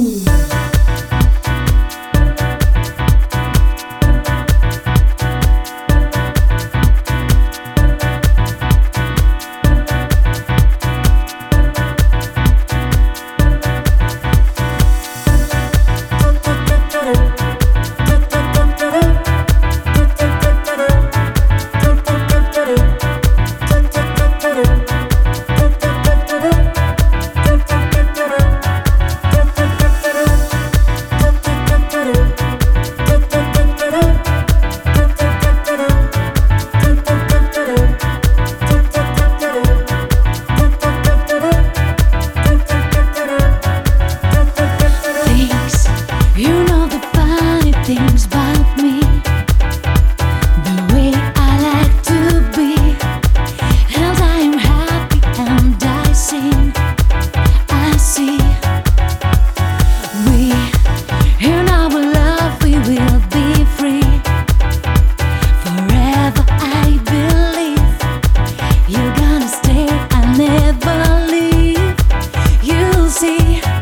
Ooh. things about me the way I like to be, and I am happy. I see we in our love we will be free forever. I believe you're gonna stay never leave. You'll see.